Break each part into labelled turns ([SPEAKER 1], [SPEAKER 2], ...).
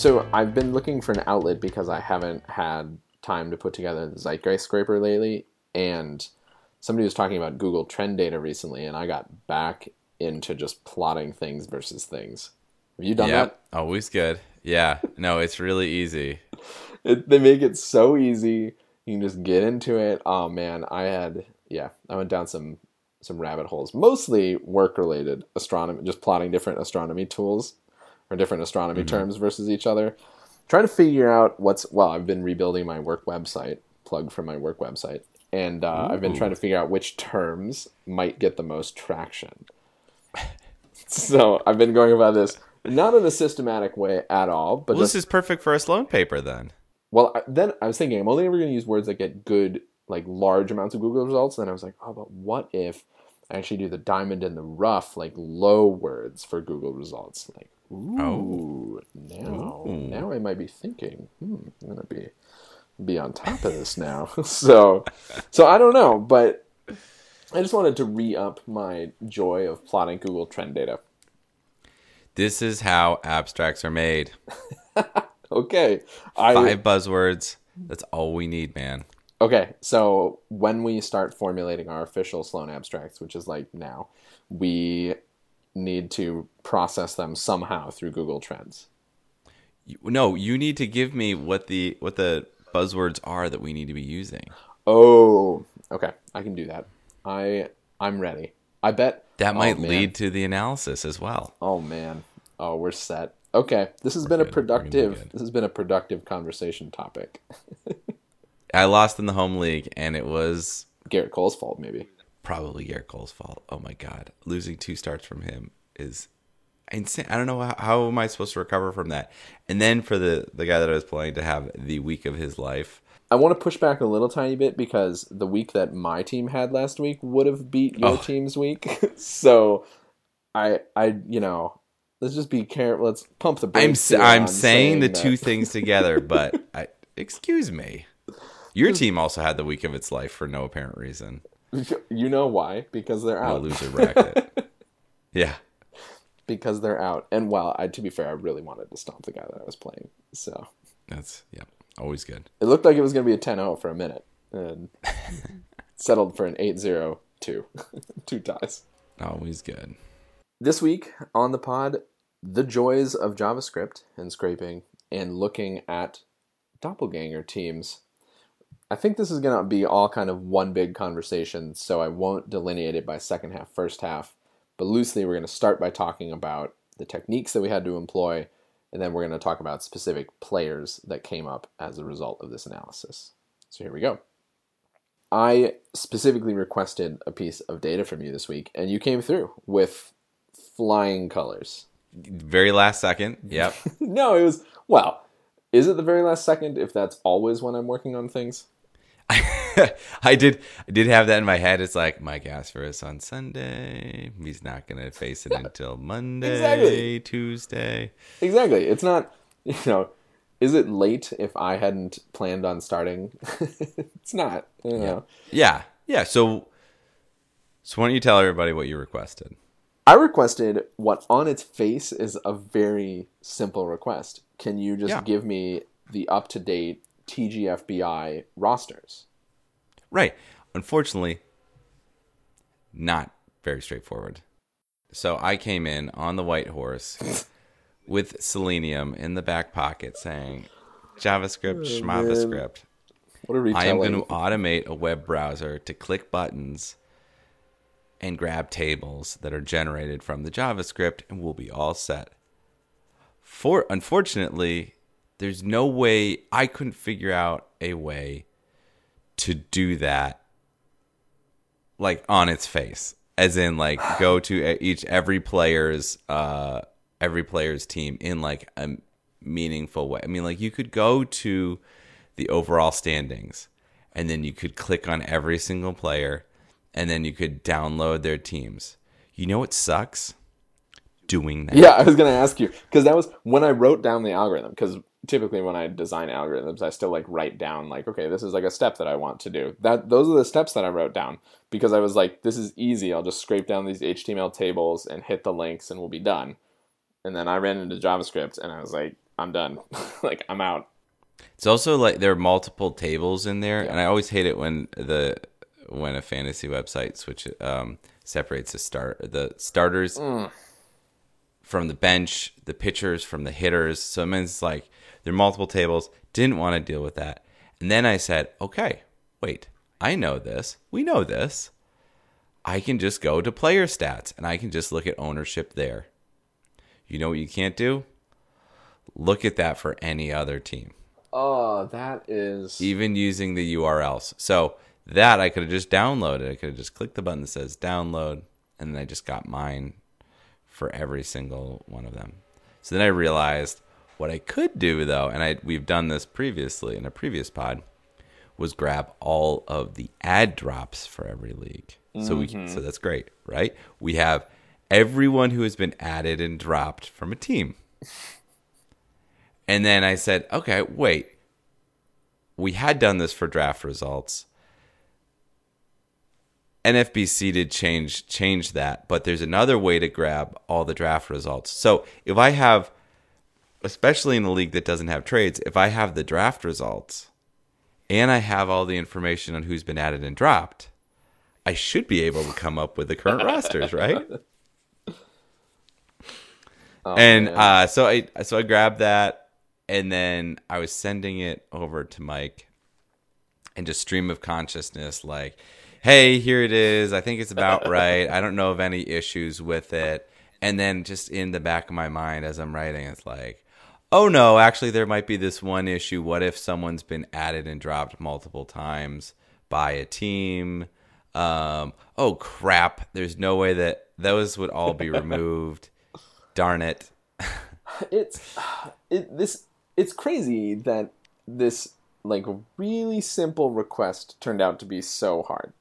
[SPEAKER 1] So I've been looking for an outlet because I haven't had time to put together the Zeitgeist scraper lately, and somebody was talking about Google Trend data recently, and I got back into just plotting things versus things. Have you done
[SPEAKER 2] Yep, always good. Yeah, no, it's really easy.
[SPEAKER 1] It, they make it so easy. You can just get into it. Oh man, I had yeah, I went down some some rabbit holes, mostly work related astronomy, just plotting different astronomy tools or different astronomy terms versus each other. Trying to figure out what's well, I've been rebuilding my work website, plug for my work website, and uh, I've been trying to figure out which terms might get the most traction. so I've been going about this not in a systematic way at all, but
[SPEAKER 2] Well,
[SPEAKER 1] just
[SPEAKER 2] this is perfect for a Sloan paper then.
[SPEAKER 1] well, I- then I was thinking I'm only ever going to use words that get good, like large amounts of Google results. Then I was like, oh, but what if I actually do the diamond in the rough, like low words for Google results? Like, ooh, now,
[SPEAKER 2] Ooh.
[SPEAKER 1] now I might be thinking, hmm, I'm gonna be be on top of this now. so, so I don't know, but I just wanted to re up my joy of plotting Google Trend data.
[SPEAKER 2] This is how abstracts are made.
[SPEAKER 1] Okay, I
[SPEAKER 2] Five buzzwords. That's all we need, man.
[SPEAKER 1] Okay, so when we start formulating our official Sloan abstracts, which is like now, we need to process them somehow through Google Trends.
[SPEAKER 2] No, you need to give me what the what the buzzwords are that we need to be using.
[SPEAKER 1] Oh, okay, I can do that. I I'm ready. I bet
[SPEAKER 2] That might oh,
[SPEAKER 1] man.
[SPEAKER 2] lead to the analysis as well.
[SPEAKER 1] Oh man. Oh, we're set. Okay, this has been a.
[SPEAKER 2] We're gonna be
[SPEAKER 1] productive.
[SPEAKER 2] good.
[SPEAKER 1] This has been a productive conversation topic.
[SPEAKER 2] I lost in the home league, and it was
[SPEAKER 1] Gerrit Cole's fault, maybe.
[SPEAKER 2] Probably Gerrit Cole's fault. Oh my god, losing two starts from him is insane. I don't know how, how am I supposed to recover from that. And then for the the guy that I was playing to have the week of his life.
[SPEAKER 1] I want to push back a little tiny bit because the week that my team had last week would have beat your
[SPEAKER 2] Oh.
[SPEAKER 1] team's week. so I I you know, let's just be careful. Let's pump the brakes.
[SPEAKER 2] I'm
[SPEAKER 1] brakes.
[SPEAKER 2] s-
[SPEAKER 1] here
[SPEAKER 2] I'm
[SPEAKER 1] on
[SPEAKER 2] saying the
[SPEAKER 1] that-
[SPEAKER 2] two things together, but I excuse me. Your team also had the week of its life for no apparent reason.
[SPEAKER 1] You know why? Because they're
[SPEAKER 2] A
[SPEAKER 1] out.
[SPEAKER 2] loser bracket. yeah.
[SPEAKER 1] because they're out. And well, I, to be fair, I really wanted to stomp the guy that I was playing. So
[SPEAKER 2] That's yeah, always good.
[SPEAKER 1] it looked like it was going to be a 10-0 for a minute, and settled for an 8-0 two, two ties.
[SPEAKER 2] Always good.
[SPEAKER 1] This week on the pod, the joys of JavaScript and scraping and looking at doppelganger teams. I think this is going to be all kind of one big conversation, so I won't delineate it by second half, first half. But loosely, we're going to start by talking about the techniques that we had to employ, and then we're going to talk about specific players that came up as a result of this analysis. So here we go. I specifically requested a piece of data from you this week, and you came through with flying colors.
[SPEAKER 2] Very last second. Yep.
[SPEAKER 1] no, it was well. Is it the very last second? If that's always when I'm working on things.
[SPEAKER 2] I did I did have that in my head. It's like Mike asked for us on Sunday. He's not gonna face it until Monday,
[SPEAKER 1] Exactly.
[SPEAKER 2] Tuesday.
[SPEAKER 1] Exactly. It's not. You know. Is it late if I hadn't planned on starting? it's not. You know.
[SPEAKER 2] Yeah. Yeah. So so why don't you tell everybody what you requested?
[SPEAKER 1] I requested what on its face is a very simple request. Can you just
[SPEAKER 2] Yeah.
[SPEAKER 1] give me the up to date TGFBI rosters?
[SPEAKER 2] Right. Unfortunately, not very straightforward. So I came in on the white horse with Selenium in the back pocket saying JavaScript, oh, SchmavaScript.
[SPEAKER 1] What are we
[SPEAKER 2] I am going to automate a web browser to click buttons and grab tables that are generated from the JavaScript, and we'll be all set. For unfortunately, there's no way I couldn't figure out a way to do that like on its face as in like go to each every player's uh every player's team in like a meaningful way. I mean like you could go to the overall standings and then you could click on every single player and then you could download their teams. You know what sucks? Doing that.
[SPEAKER 1] Yeah, I was gonna ask you because that was when I wrote down the algorithm. Because typically when I design algorithms, I still like write down like, okay, this is like a step that I want to do. That those are the steps that I wrote down because I was like, this is easy. I'll just scrape down these HTML tables and hit the links, and we'll be done. And then I ran into JavaScript, and I was like, I'm done. like I'm out.
[SPEAKER 2] It's also like there are multiple tables in there, yeah. and I always hate it when the when a fantasy website switch um, separates the start the starters mm. From the bench, the pitchers from the hitters. So it means like there are multiple tables. Didn't want to deal with that, and then I said, okay, wait, I know this. We know this. I can just go to player stats and I can just look at ownership there. You know what you can't do? Look at that for any other team.
[SPEAKER 1] Oh, that is
[SPEAKER 2] even using the URLs. So that I could have just downloaded. I could have just clicked the button that says download, and then I just got mine for every single one of them. So then I realized what I could do though, and I we've done this previously in a previous pod, was grab all of the ad drops for every league. Mm-hmm. So we so that's great, right? We have everyone who has been added and dropped from a team. And then I said, okay, wait. We had done this for draft results. NFBC did change change that, but there's another way to grab all the draft results. So if I have, especially in a league that doesn't have trades, if I have the draft results and I have all the information on who's been added and dropped, I should be able to come up with the current rosters, right? Oh, and uh, so I so I grabbed that, and then I was sending it over to Mike, and just stream of consciousness like hey, here it is. I think it's about right. I don't know of any issues with it. And then just in the back of my mind as I'm writing, it's like, oh no, actually, there might be this one issue. What if someone's been added and dropped multiple times by a team? Um, oh crap, there's no way that those would all be removed. Darn it.
[SPEAKER 1] it's it, this it's crazy that this like really simple request turned out to be so hard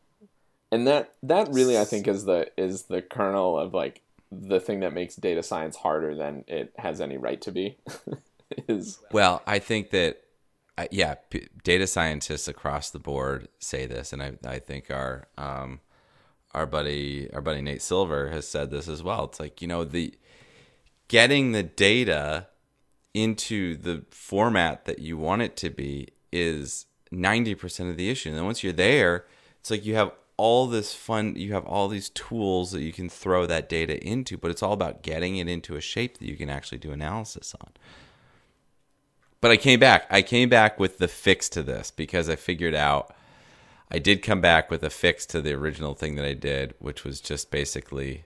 [SPEAKER 1] and that that really I think is the is the kernel of like the thing that makes data science harder than it has any right to be. is
[SPEAKER 2] well, I think that uh, yeah, p- data scientists across the board say this, and I I think our um our buddy our buddy Nate Silver has said this as well. It's like you know the getting the data into the format that you want it to be is 90% of the issue. And then once you're there, it's like you have all this fun you have all these tools that you can throw that data into but it's all about getting it into a shape that you can actually do analysis on. But i came back. I came back with the fix to this because i figured out i did come back with a fix to the original thing that i did which was just basically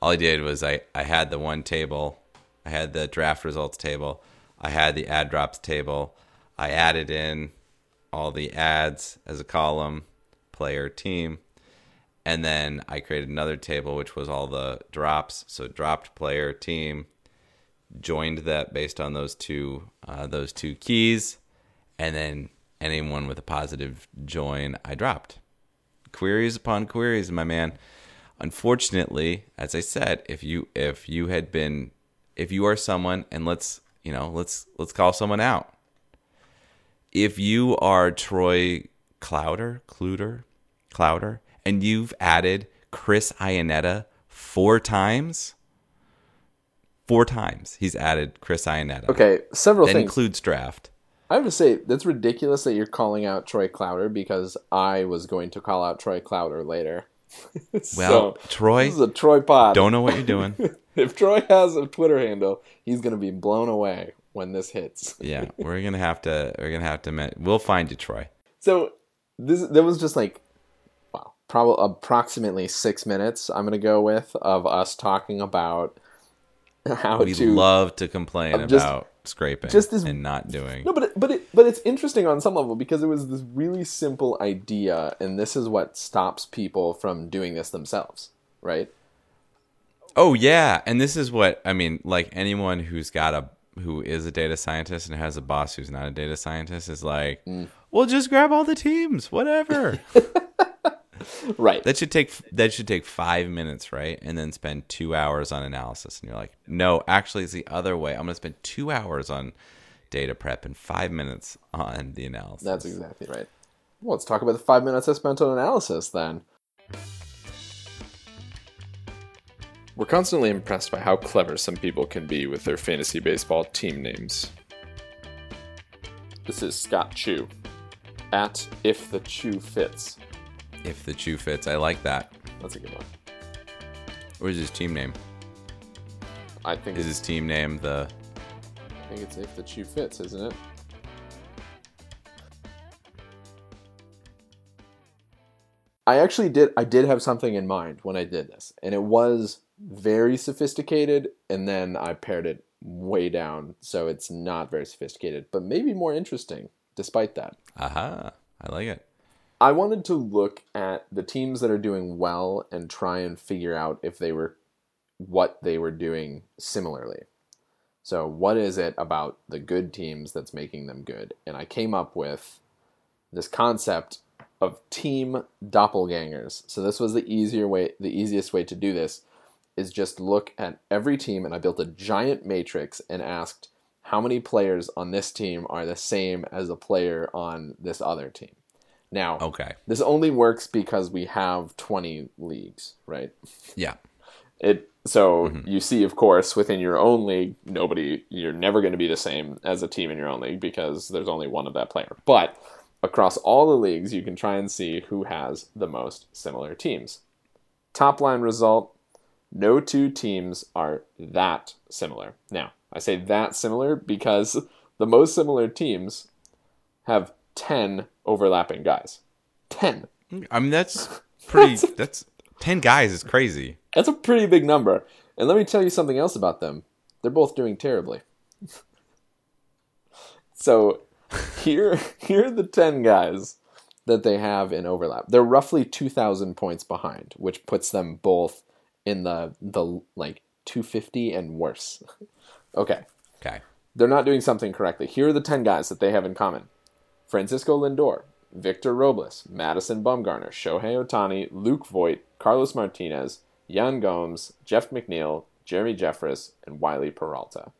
[SPEAKER 2] all i did was i, I had the one table i had the draft results table i had the ad drops table i added in all the ads as a column player team. And then I created another table which was all the drops. So dropped player team, joined that based on those two uh, those two keys, and then anyone with a positive join I dropped. Queries upon queries, my man. Unfortunately, as I said, if you if you had been if you are someone and let's you know let's let's call someone out. If you are Troy Clowder, Cluder, Clouder, and you've added Chris Iannetta four times. Four times he's added Chris Iannetta.
[SPEAKER 1] Okay, several
[SPEAKER 2] that
[SPEAKER 1] things.
[SPEAKER 2] includes draft.
[SPEAKER 1] I have to say that's ridiculous that you're calling out Troy Clowder because I was going to call out Troy Clowder later.
[SPEAKER 2] well, so, Troy,
[SPEAKER 1] this is a Troy pod.
[SPEAKER 2] Don't know what you're doing.
[SPEAKER 1] if Troy has a Twitter handle, he's going to be blown away when this hits.
[SPEAKER 2] yeah, we're gonna have to. We're gonna have to. We'll find you, Troy.
[SPEAKER 1] So this there was just like well probably approximately six minutes i'm gonna go with of us talking about how
[SPEAKER 2] we
[SPEAKER 1] to
[SPEAKER 2] love to complain
[SPEAKER 1] just,
[SPEAKER 2] about scraping
[SPEAKER 1] Just this-
[SPEAKER 2] and not doing.
[SPEAKER 1] No, but it, but it, but it's interesting on some level because it was this really simple idea, and this is what stops people from doing this themselves, right?
[SPEAKER 2] Oh yeah, and this is what I mean. Like anyone who's got a who is a data scientist and has a boss who's not a data scientist is like,
[SPEAKER 1] Mm.
[SPEAKER 2] well, just grab all the teams, whatever.
[SPEAKER 1] Right.
[SPEAKER 2] that should take that should take five minutes, right? And then spend two hours on analysis. And you're like, no, actually, it's the other way. I'm going to spend two hours on data prep and five minutes on the analysis.
[SPEAKER 1] That's exactly right. Well, let's talk about the five minutes I spent on analysis then.
[SPEAKER 3] We're constantly impressed by how clever some people can be with their fantasy baseball team names. This is Scott Chew at If the Chew Fits.
[SPEAKER 2] if the chew fits. I like that.
[SPEAKER 1] That's a good one.
[SPEAKER 2] What is his team name?
[SPEAKER 3] I think
[SPEAKER 2] Is his team name the?
[SPEAKER 1] I think it's if the chew fits, isn't it? I actually did I did have something in mind when I did this, and it was very sophisticated, and then I pared it way down, so it's not very sophisticated, but maybe more interesting despite that.
[SPEAKER 2] Aha! I like it.
[SPEAKER 1] I wanted to look at the teams that are doing well and try and figure out if they were what they were doing similarly. So, what is it about the good teams that's making them good? And I came up with this concept of team doppelgangers. So, this was the easier way, the easiest way to do this is just look at every team and I built a giant matrix and asked how many players on this team are the same as a player on this other team. Now,
[SPEAKER 2] Okay.
[SPEAKER 1] this only works because we have 20 leagues, right?
[SPEAKER 2] Yeah.
[SPEAKER 1] It so mm-hmm. you see, of course, within your own league, nobody you're never going to be the same as a team in your own league because there's only one of that player. But across all the leagues, you can try and see who has the most similar teams. Top line result: no two teams are that similar. Now, I say that similar because the most similar teams have 10 overlapping guys. 10.
[SPEAKER 2] I mean, that's pretty. that's ten guys is crazy.
[SPEAKER 1] That's a pretty big number. And let me tell you something else about them. They're both doing terribly. so here here are the 10 guys that they have in overlap. They're roughly 2000 points behind, which puts them both in the the like 250 and worse. okay.
[SPEAKER 2] Okay.
[SPEAKER 1] They're not doing something correctly. Here are the 10 guys that they have in common. Francisco Lindor, Victor Robles, Madison Bumgarner, Shohei Ohtani, Luke Voit, Carlos Martinez, Yan Gomes, Jeff McNeil, Jeremy Jeffress, and Wily Peralta.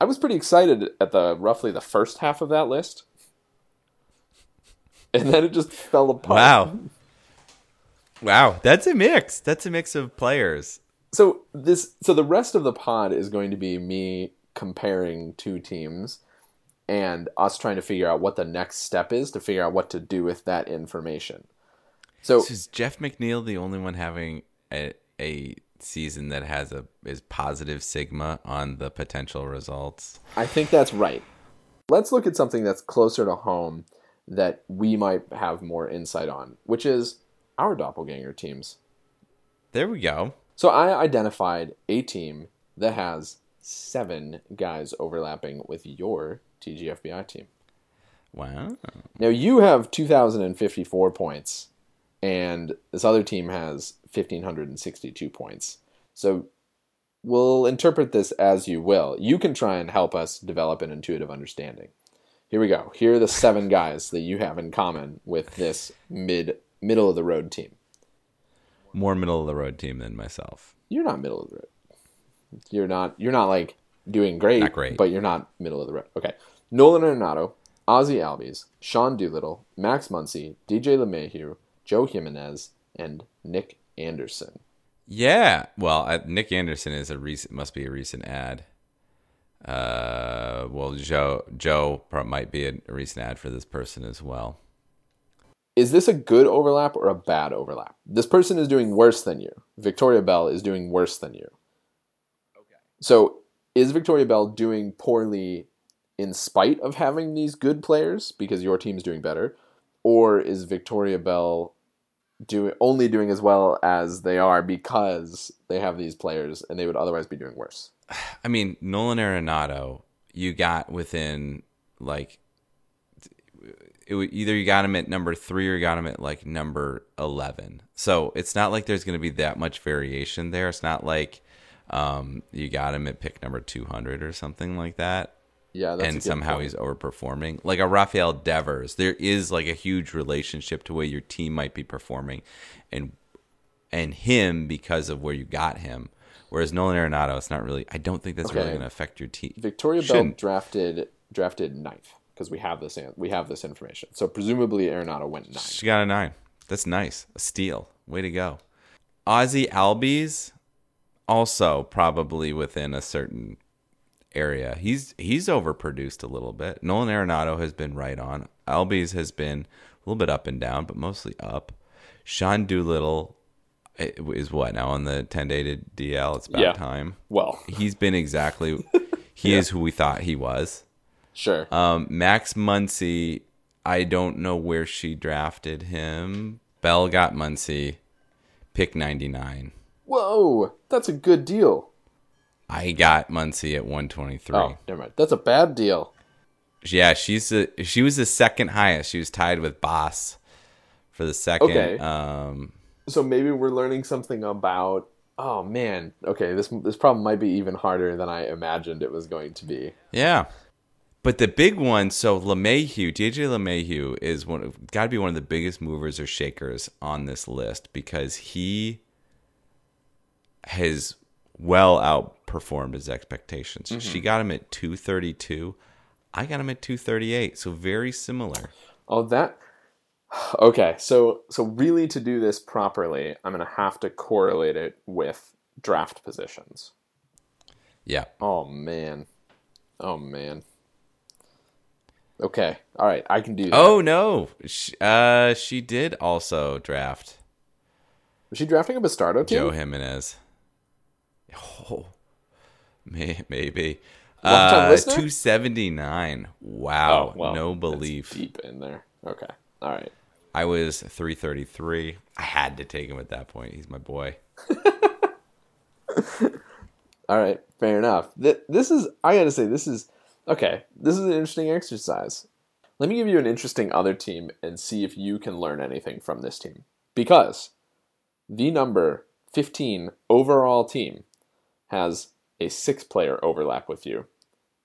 [SPEAKER 1] I was pretty excited at the roughly the first half of that list. And then it just fell apart.
[SPEAKER 2] Wow. Wow, that's a mix. That's a mix of players.
[SPEAKER 1] So this so the rest of the pod is going to be me comparing two teams and us trying to figure out what the next step is to figure out what to do with that information. So
[SPEAKER 2] So is Jeff McNeil the only one having a, a season that has a is positive sigma on the potential results?
[SPEAKER 1] I think that's right. Let's look at something that's closer to home that we might have more insight on, which is our doppelganger teams.
[SPEAKER 2] There we go.
[SPEAKER 1] So I identified a team that has seven guys overlapping with your TGFBI team.
[SPEAKER 2] Wow.
[SPEAKER 1] Now you have 2,054 points, and this other team has 1,562 points. So we'll interpret this as you will. You can try and help us develop an intuitive understanding. Here we go. Here are the seven guys that you have in common with this mid middle of the road team.
[SPEAKER 2] More middle of the road team than myself.
[SPEAKER 1] You're not middle of the road. You're not. You're not like doing great.
[SPEAKER 2] Not great.
[SPEAKER 1] but you're not middle of the road. Okay. Nolan Arenado, Ozzie Albies, Sean Doolittle, Max Muncy, DJ LeMahieu, Joe Jimenez, and Nick Anderson.
[SPEAKER 2] Yeah. Well, uh, Nick Anderson is a recent must be a recent ad. Uh, well, Joe Joe might be a, a recent ad for this person as well.
[SPEAKER 1] Is this a good overlap or a bad overlap? This person is doing worse than you. Victoria Bell is doing worse than you. Okay. So is Victoria Bell doing poorly in spite of having these good players because your team's doing better? Or is Victoria Bell doing only doing as well as they are because they have these players and they would otherwise be doing worse?
[SPEAKER 2] I mean, Nolan Arenado you got within like it, either you got him at number three or you got him at like number 11. So it's not like there's going to be that much variation there. It's not like um, you got him at pick number 200 or something like that.
[SPEAKER 1] Yeah, that's
[SPEAKER 2] and somehow
[SPEAKER 1] point.
[SPEAKER 2] he's overperforming. Like a Rafael Devers, there is like a huge relationship to where your team might be performing, and and him because of where you got him. Whereas Nolan Arenado, it's not really. I don't think that's really going to affect your team.
[SPEAKER 1] Victoria Bell drafted drafted ninth because we have this we have this information. So presumably Arenado went ninth.
[SPEAKER 2] She got a nine. That's nice. A steal. Way to go. Ozzie Albies, also probably within a certain area. He's he's overproduced a little bit. Nolan Arenado has been right on. Albies has been a little bit up and down, but mostly up. Sean Doolittle eh, is what now on the ten day to DL. It's about
[SPEAKER 3] Yeah.
[SPEAKER 2] time.
[SPEAKER 3] Well,
[SPEAKER 2] He's been exactly. He is who we thought he was.
[SPEAKER 1] Sure.
[SPEAKER 2] Um, Max Muncy, I don't know where she drafted him. Bell got Muncy, pick 99.
[SPEAKER 1] Whoa, that's a good deal.
[SPEAKER 2] I got Muncy at 123.
[SPEAKER 1] Oh, never mind. That's a bad deal.
[SPEAKER 2] Yeah, she's the, she was the second highest. She was tied with Boss for the second.
[SPEAKER 1] Okay.
[SPEAKER 2] Um,
[SPEAKER 1] So maybe we're learning something about. Oh man. Okay, this this problem might be even harder than I imagined it was going to be.
[SPEAKER 2] yeah. But the big one, so LeMahieu, DJ LeMahieu is one got to be one of the biggest movers or shakers on this list because he has well outperformed his expectations. She got him at 232. I got him at 238. So very similar.
[SPEAKER 1] Oh, that. Okay, so so really to do this properly, I'm gonna have to correlate it with draft positions.
[SPEAKER 2] Yeah.
[SPEAKER 1] Oh man. Oh man. Okay. All right. I can do that.
[SPEAKER 2] Oh no. She, uh she did also draft
[SPEAKER 1] Was she drafting a Bastardo team?
[SPEAKER 2] Joe Jimenez. Oh. May, maybe. Uh, 279. Wow.
[SPEAKER 3] Oh, well,
[SPEAKER 2] no belief.
[SPEAKER 1] Deep in there. Okay. All right.
[SPEAKER 2] I was 333. I had to take him at that point. He's my boy.
[SPEAKER 1] All right. Fair enough. Th- This is. I gotta say, this is okay. This is an interesting exercise. Let me give you an interesting other team and see if you can learn anything from this team. Because the number 15 overall team has a six player overlap with you.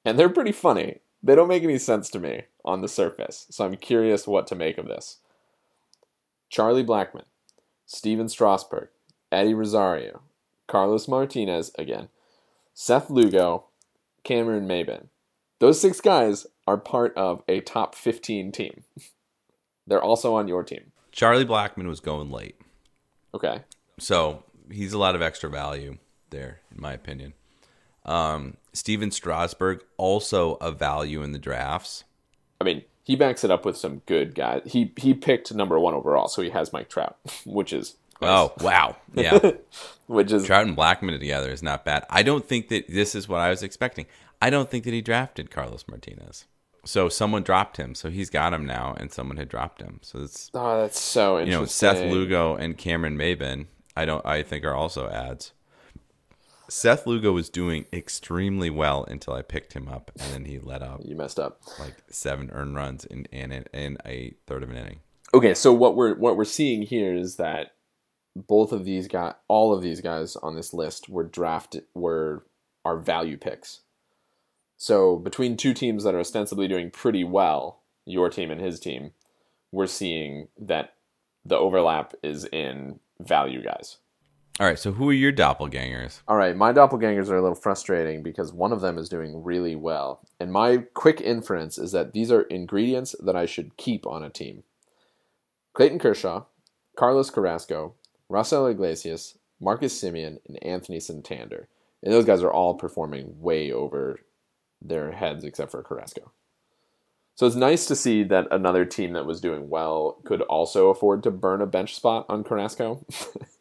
[SPEAKER 1] And they're pretty funny. They don't make any sense to me on the surface. So I'm curious what to make of this. Charlie Blackmon, Stephen Strasburg, Eddie Rosario, Carlos Martinez again, Seth Lugo, Cameron Maybin. Those six guys are part of a top 15 team. They're also on your team.
[SPEAKER 2] Charlie Blackmon was going late.
[SPEAKER 1] Okay.
[SPEAKER 2] So he's a lot of extra value there, in my opinion. Um, Stephen Strasburg, also a value in the drafts.
[SPEAKER 1] I mean, he backs it up with some good guys. He he picked number one overall, so he has Mike Trout, which is
[SPEAKER 2] Oh, wow. Yeah.
[SPEAKER 1] which is
[SPEAKER 2] Trout and Blackmon together is not bad. I don't think that this is what I was expecting. I don't think that he drafted Carlos Martinez. So someone dropped him. So he's got him now, and someone had dropped him. So it's
[SPEAKER 1] oh, that's so
[SPEAKER 2] you know Seth Lugo and Cameron Maybin. I don't. I think are also ads. Seth Lugo was doing extremely well until I picked him up, and then he let up
[SPEAKER 1] You messed up.
[SPEAKER 2] like seven earned runs in in, in a third of an inning.
[SPEAKER 1] Okay, so what we're what we're seeing here is that both of these guys, all of these guys on this list were drafted were are value picks. So between two teams that are ostensibly doing pretty well, your team and his team, we're seeing that the overlap is in value guys.
[SPEAKER 2] All right. So who are your doppelgangers?
[SPEAKER 1] All right, my doppelgangers are a little frustrating because one of them is doing really well. And my quick inference is that these are ingredients that I should keep on a team. Clayton Kershaw, Carlos Carrasco, Rafael Iglesias, Marcus Semien, and Anthony Santander. And those guys are all performing way over their heads except for Carrasco. So it's nice to see that another team that was doing well could also afford to burn a bench spot on Carrasco.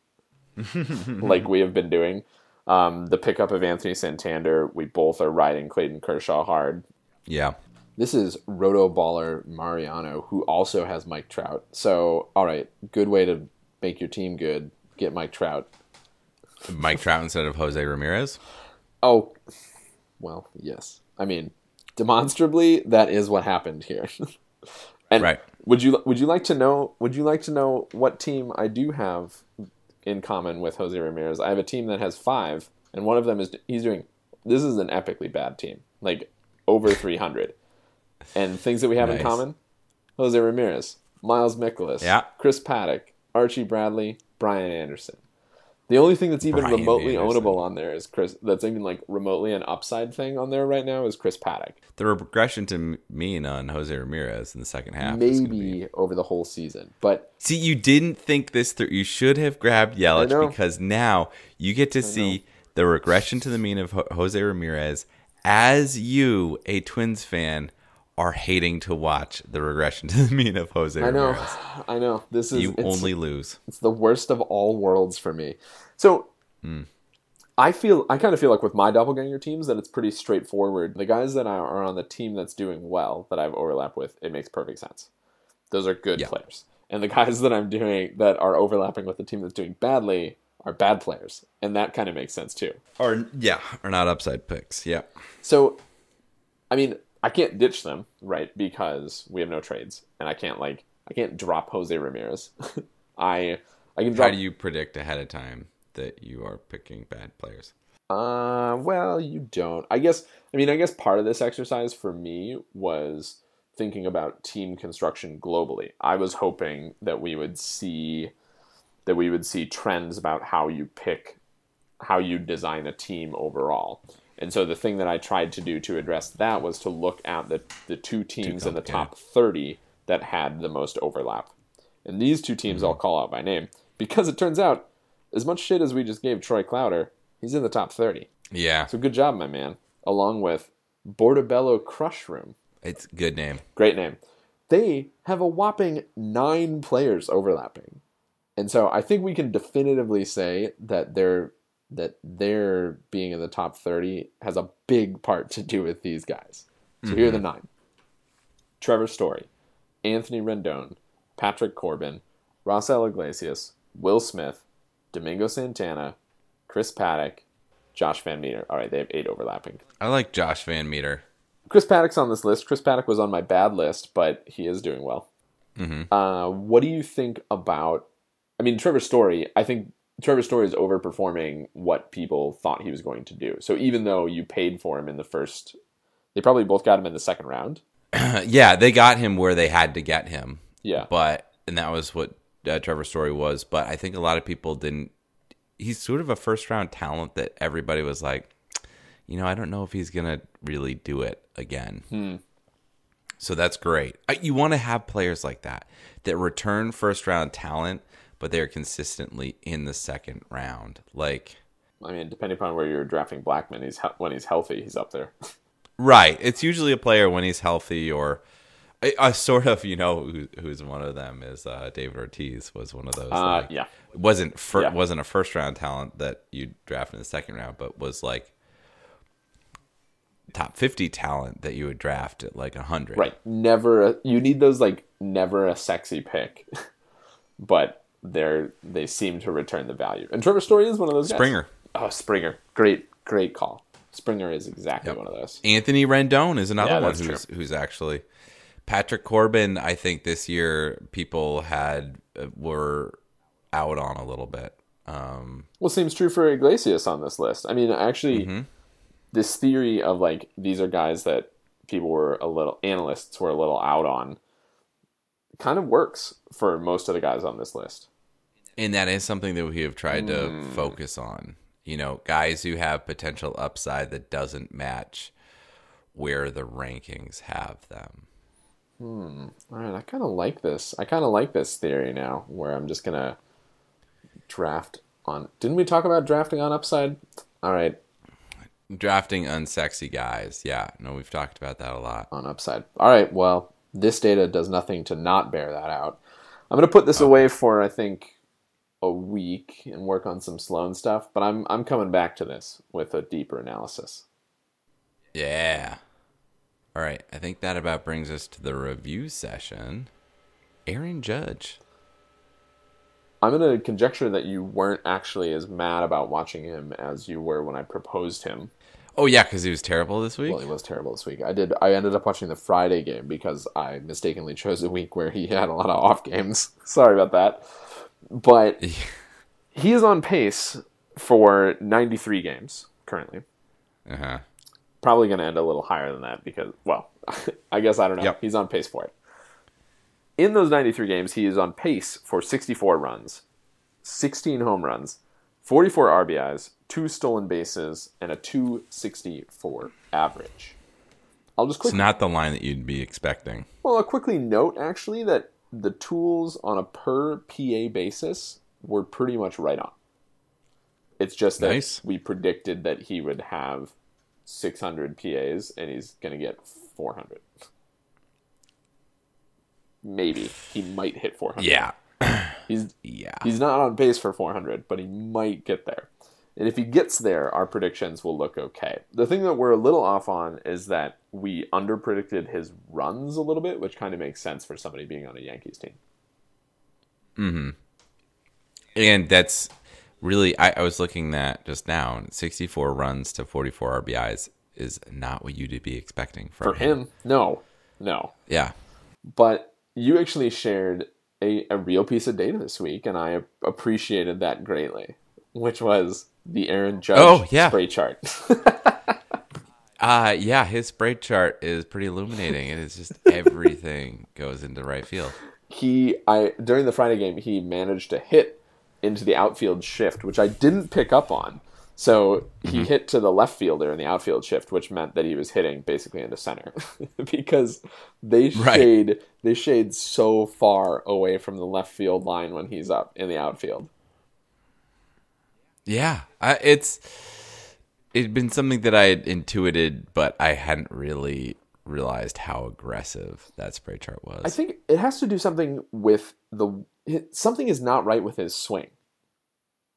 [SPEAKER 1] like we have been doing. Um, the pickup of Anthony Santander, we both are riding Clayton Kershaw hard.
[SPEAKER 2] Yeah.
[SPEAKER 1] This is RotoBaller Mariano, who also has Mike Trout. So, all right, good way to make your team good. Get Mike Trout.
[SPEAKER 2] Mike Trout instead of Jose Ramirez.
[SPEAKER 1] Oh, well, yes. I mean, demonstrably, that is what happened here. and
[SPEAKER 2] Right.
[SPEAKER 1] would you would you like to know? Would you like to know what team I do have in common with Jose Ramirez? I have a team that has five, and one of them is he's doing. This is an epically bad team, like over three hundred, and things that we have in common: Jose Ramirez, Miles Mikolas,
[SPEAKER 2] Yeah.
[SPEAKER 1] Chris Paddack, Archie Bradley, Brian Anderson. The only thing that's even
[SPEAKER 2] Brian
[SPEAKER 1] remotely
[SPEAKER 2] Anderson.
[SPEAKER 1] ownable on there is Chris. That's even like remotely an upside thing on there right now is Chris Paddack.
[SPEAKER 2] The regression to mean on Jose Ramirez in the second half. is be-
[SPEAKER 1] Maybe over the whole season, but
[SPEAKER 2] See, you didn't think this through. You should have grabbed
[SPEAKER 1] I.
[SPEAKER 2] Yelich because now you get to see the regression to the mean of Jose Ramirez as you, a Twins fan, are hating to watch the regression to the mean of Jose
[SPEAKER 1] I know,
[SPEAKER 2] Ramirez.
[SPEAKER 1] I know. This is
[SPEAKER 2] You only lose.
[SPEAKER 1] it's the worst of all worlds for me. So hmm. I feel I kind of feel like with my doppelganger teams that it's pretty straightforward. The guys that are on the team that's doing well that I've overlap with, it makes perfect sense. Those are good
[SPEAKER 2] Yeah.
[SPEAKER 1] players. And the guys that I'm doing that are overlapping with the team that's doing badly are bad players. And that kind of makes sense too.
[SPEAKER 2] Or yeah, are not upside picks. Yeah.
[SPEAKER 1] So, I mean, I can't ditch them, right? Because we have no trades, and I can't like I can't drop Jose Ramirez. I I can
[SPEAKER 2] How
[SPEAKER 1] drop.
[SPEAKER 2] do you predict ahead of time that you are picking bad players?
[SPEAKER 1] Uh, well, you don't. I guess. I mean, I guess part of this exercise for me was thinking about team construction globally. I was hoping that we would see that we would see trends about how you pick, how you design a team overall. And so the thing that I tried to do to address that was to look at the the two teams in the top 30 that had the most overlap. And these two teams mm-hmm. I'll call out by name because it turns out as much shit as we just gave Troy Clouder, he's in the top 30.
[SPEAKER 2] Yeah,
[SPEAKER 1] So good job, my man. Along with Portobello Crush Room.
[SPEAKER 2] it's a good name.
[SPEAKER 1] Great name. They have a whopping nine players overlapping. And so I think we can definitively say that their that their being in the top 30 has a big part to do with these guys. So here are the nine. Trevor Story, Anthony Rendon, Patrick Corbin, Raisel Iglesias, Will Smith, Domingo Santana, Chris Paddack, Josh VanMeter. All right, they have eight overlapping.
[SPEAKER 2] I like Josh VanMeter.
[SPEAKER 1] Chris Paddack's on this list. Chris Paddack was on my bad list, but he is doing well.
[SPEAKER 2] Mhm.
[SPEAKER 1] Uh, what do you think about? I mean, Trevor Story. I think Trevor Story is overperforming what people thought he was going to do. So even though you paid for him in the first, they probably both got him in the second round.
[SPEAKER 2] yeah, they got him where they had to get him.
[SPEAKER 1] Yeah,
[SPEAKER 2] but and that was what uh, Trevor Story was. But I think a lot of people didn't. He's sort of a first round talent that everybody was like, you know, I don't know if he's gonna really do it again. So that's great. You want to have players like that that return first round talent, but they're consistently in the second round. Like,
[SPEAKER 1] I mean, depending upon where you're drafting Blackmon, he's he- when he's healthy, he's up there.
[SPEAKER 2] right? It's usually a player when he's healthy or. A, a sort of, you know, who, who's one of them is uh, David Ortiz was one of those.
[SPEAKER 1] Uh,
[SPEAKER 2] like,
[SPEAKER 1] yeah,
[SPEAKER 2] wasn't fir-
[SPEAKER 1] Yeah.
[SPEAKER 2] wasn't a first round talent that you draft in the second round, but was like top fifty talent that you would draft at like hundred.
[SPEAKER 1] right. Never. A, you need those like never a sexy pick, but they're they seem to return the value. And Trevor Story is one of those guys.
[SPEAKER 2] Springer.
[SPEAKER 1] Oh, Springer. Great, great call. Springer is exactly
[SPEAKER 2] Yep.
[SPEAKER 1] one of those.
[SPEAKER 2] Anthony Rendon is another
[SPEAKER 1] Yeah,
[SPEAKER 2] one who's who's actually Patrick Corbin. I think this year people had uh, were out on a little bit. Um,
[SPEAKER 1] Well, seems true for Iglesias on this list. I mean, actually,
[SPEAKER 2] Mm-hmm.
[SPEAKER 1] this theory of like these are guys that people were a little analysts were a little out on kind of works for most of the guys on this list.
[SPEAKER 2] And that is something that we have tried to
[SPEAKER 1] Hmm.
[SPEAKER 2] focus on. You know, guys who have potential upside that doesn't match where the rankings have them. Hmm.
[SPEAKER 1] All right, I kind of like this. I kind of like this theory now, where I'm just gonna draft on. Didn't we talk about drafting on upside? All right,
[SPEAKER 2] Drafting unsexy guys. Yeah, no, we've talked about that a lot.
[SPEAKER 1] on upside. All right, well, this data does nothing to not bear that out. I'm going to put this away for I think a week and work on some Sloan stuff, but I'm I'm coming back to this with a deeper analysis.
[SPEAKER 2] Yeah. All right, I think that about brings us to the review session. Aaron Judge.
[SPEAKER 1] I'm going to conjecture that you weren't actually as mad about watching him as you were when I proposed him.
[SPEAKER 2] Oh yeah, because he was terrible this week.
[SPEAKER 1] Well, he was terrible this week. I did. I ended up watching the Friday game because I mistakenly chose a week where he had a lot of off games. Sorry about that. But he is on pace for 93 games currently.
[SPEAKER 2] uh huh.
[SPEAKER 1] Probably going to end a little higher than that because, well, I guess I don't know.
[SPEAKER 2] Yep.
[SPEAKER 1] He's on pace for it. In those 93 games, he is on pace for 64 runs, 16 home runs, 44 RBIs, two stolen bases, and a 264 average. I'll just quickly.
[SPEAKER 2] It's not the line that you'd be expecting.
[SPEAKER 1] well, I'll quickly note actually that the tools on a per PA basis were pretty much right on. It's just that
[SPEAKER 2] Nice.
[SPEAKER 1] we predicted that he would have 600 PAs and he's going to get 400. Maybe he might hit 400.
[SPEAKER 2] Yeah.
[SPEAKER 1] He's
[SPEAKER 2] Yeah.
[SPEAKER 1] He's not on pace for 400, but he might get there. And if he gets there, our predictions will look okay. The thing that we're a little off on is that we underpredicted his runs a little bit, which kind of makes sense for somebody being on a Yankees team. Hmm.
[SPEAKER 2] And that's really, I, I was looking at just now, 64 runs to 44 RBIs is not what you'd be expecting from
[SPEAKER 1] For him, no, no.
[SPEAKER 2] Yeah.
[SPEAKER 1] But you actually shared a, a real piece of data this week, and I appreciated that greatly, which was the Aaron Judge
[SPEAKER 2] Oh, yeah.
[SPEAKER 1] spray chart.
[SPEAKER 2] Uh, yeah, his spray chart is pretty illuminating. It is just everything goes into right field.
[SPEAKER 1] he I during the Friday game he managed to hit into the outfield shift, which I didn't pick up on. So he
[SPEAKER 2] Mm-hmm.
[SPEAKER 1] hit to the left fielder in the outfield shift, which meant that he was hitting basically into center because they
[SPEAKER 2] Right.
[SPEAKER 1] shade they shade so far away from the left field line when he's up in the outfield.
[SPEAKER 2] Yeah, I, it's it'd been something that I had intuited, but I hadn't really realized how aggressive that spray chart was.
[SPEAKER 1] I think it has to do something with the something is not right with his swing.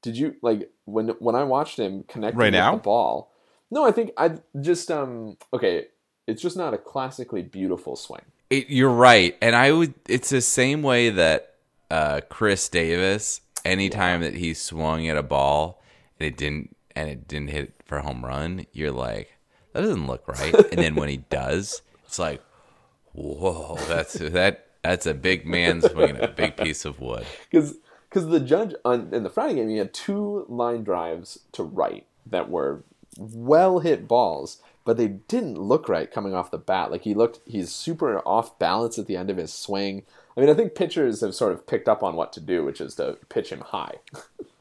[SPEAKER 1] Did you like when when I watched him connect
[SPEAKER 2] Right
[SPEAKER 1] with
[SPEAKER 2] now?
[SPEAKER 1] the ball? No, I think I just um okay. It's just not a classically beautiful swing.
[SPEAKER 2] It, you're right, and I would. It's the same way that uh, Chris Davis. Anytime that he swung at a ball and it didn't and it didn't hit for a home run, you're like, that doesn't look right. and then when he does, it's like, whoa, that's that that's a big man swinging a big piece of wood.
[SPEAKER 1] because because the judge on in the Friday game he had two line drives to right that were well hit balls, but they didn't look right coming off the bat. Like he looked, he's super off balance at the end of his swing. I mean, I think pitchers have sort of picked up on what to do, which is to pitch him high.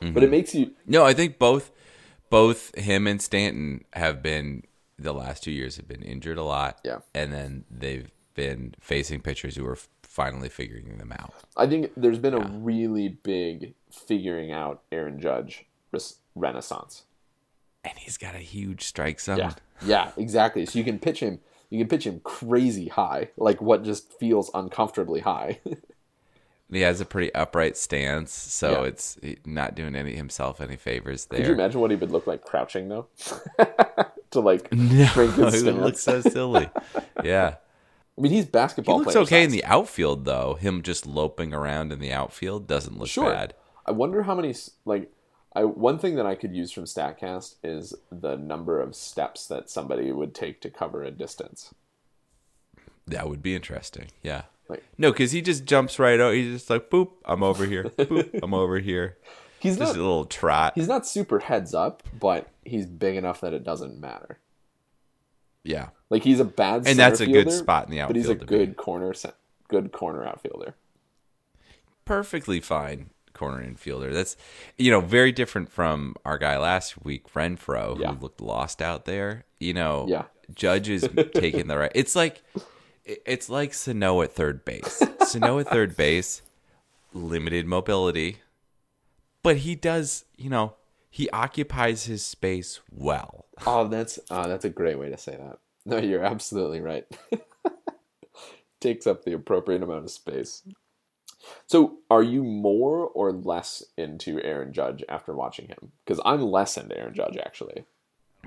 [SPEAKER 1] But it mm-hmm. makes you
[SPEAKER 2] No, I think both both him and Stanton have been the last two years have been injured a lot.
[SPEAKER 1] Yeah.
[SPEAKER 2] and then they've been facing pitchers who are finally figuring them out.
[SPEAKER 1] I think there's been a really big figuring out Aaron Judge renaissance.
[SPEAKER 2] And he's got a huge strike zone.
[SPEAKER 1] Yeah, yeah, exactly. So you can pitch him, you can pitch him crazy high, like what just feels uncomfortably high.
[SPEAKER 2] He has a pretty upright stance, so
[SPEAKER 1] Yeah.
[SPEAKER 2] it's not doing any himself any favors there.
[SPEAKER 1] Could you imagine what he would look like crouching though? to like
[SPEAKER 2] No,
[SPEAKER 1] shrink his
[SPEAKER 2] he would look so silly. yeah,
[SPEAKER 1] I mean, he's basketball.
[SPEAKER 2] he
[SPEAKER 1] looks
[SPEAKER 2] okay in the outfield though. Him just loping around in the outfield doesn't look
[SPEAKER 1] Sure.
[SPEAKER 2] bad.
[SPEAKER 1] I wonder how many like. I one thing that I could use from Statcast is the number of steps that somebody would take to cover a distance.
[SPEAKER 2] That would be interesting. Yeah.
[SPEAKER 1] Like
[SPEAKER 2] No, because he just jumps right out. He's just like, boop, I'm over here. Boop, I'm over here.
[SPEAKER 1] he's
[SPEAKER 2] Just
[SPEAKER 1] not
[SPEAKER 2] a little trot.
[SPEAKER 1] he's not super heads up, but he's big enough that it doesn't matter.
[SPEAKER 2] Yeah.
[SPEAKER 1] Like he's a bad
[SPEAKER 2] And that's a good spot in the outfield.
[SPEAKER 1] but he's a
[SPEAKER 2] be.
[SPEAKER 1] good corner good corner outfielder.
[SPEAKER 2] Perfectly fine corner infielder. That's, you know, very different from our guy last week, Renfroe,
[SPEAKER 1] Yeah.
[SPEAKER 2] who looked lost out there. You know,
[SPEAKER 1] Yeah.
[SPEAKER 2] Judge is taking the right. It's like, it's like Sano at third base. Sano at third base, limited mobility, but he does, you know, he occupies his space well.
[SPEAKER 1] Oh, that's uh, that's a great way to say that. No, you're absolutely right. Takes up the appropriate amount of space. So, are you more or less into Aaron Judge after watching him? Because I'm less into Aaron Judge actually.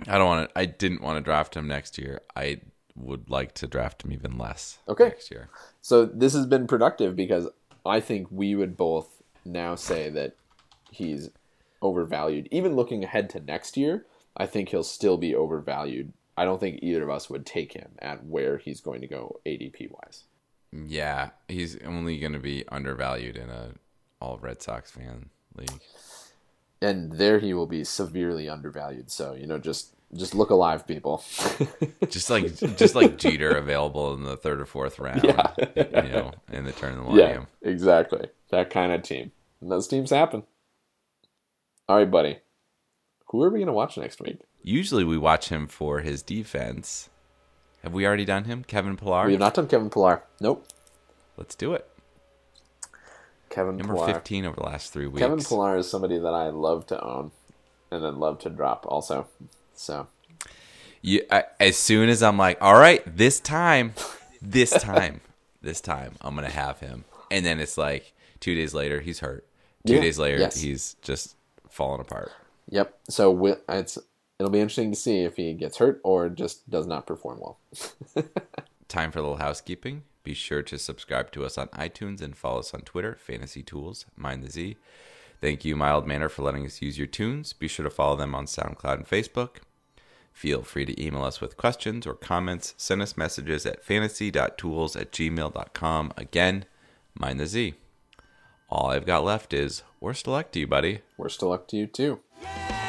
[SPEAKER 2] I don't want to. I didn't want to draft him next year. I would like to draft him even less.
[SPEAKER 1] Okay.
[SPEAKER 2] Next year.
[SPEAKER 1] So this has been productive because I think we would both now say that he's overvalued. Even looking ahead to next year, I think he'll still be overvalued. I don't think either of us would take him at where he's going to go ADP wise.
[SPEAKER 2] Yeah, he's only going to be undervalued in a all Red Sox fan league.
[SPEAKER 1] And there he will be severely undervalued. So, you know, just just look alive, people.
[SPEAKER 2] just like just like Jeter available in the third or fourth round.
[SPEAKER 1] Yeah.
[SPEAKER 2] you know, in the turn of the millennium.
[SPEAKER 1] yeah, exactly. That kind of team. And those teams happen. All right, buddy. Who are we going to watch next week?
[SPEAKER 2] Usually we watch him for his defense. Have we already done him? Kevin Pillar?
[SPEAKER 1] We have not done Kevin Pillar. Nope.
[SPEAKER 2] Let's do it.
[SPEAKER 1] Kevin Pillar.
[SPEAKER 2] Number
[SPEAKER 1] Pillar.
[SPEAKER 2] 15 over the last three weeks.
[SPEAKER 1] Kevin Pillar is somebody that I love to own and then love to drop also. So,
[SPEAKER 2] You, I, as soon as I'm like, all right, this time, this time, this time, I'm going to have him. And then it's like two days later, he's hurt. Two
[SPEAKER 1] Yeah,
[SPEAKER 2] days later,
[SPEAKER 1] yes.
[SPEAKER 2] he's just falling apart.
[SPEAKER 1] yep. So it's it'll be interesting to see if he gets hurt or just does not perform well.
[SPEAKER 2] Time for a little housekeeping. Be sure to subscribe to us on iTunes and follow us on Twitter, Fantasy Tools, Mind the Z. Thank you, Mild Manner, for letting us use your tunes. Be sure to follow them on SoundCloud and Facebook. Feel free to email us with questions or comments. Send us messages at fantasy.tools at gmail.com. Again, Mind the Z. All I've got left is worst of luck to you, buddy.
[SPEAKER 1] We're still up to you too.
[SPEAKER 4] Yeah!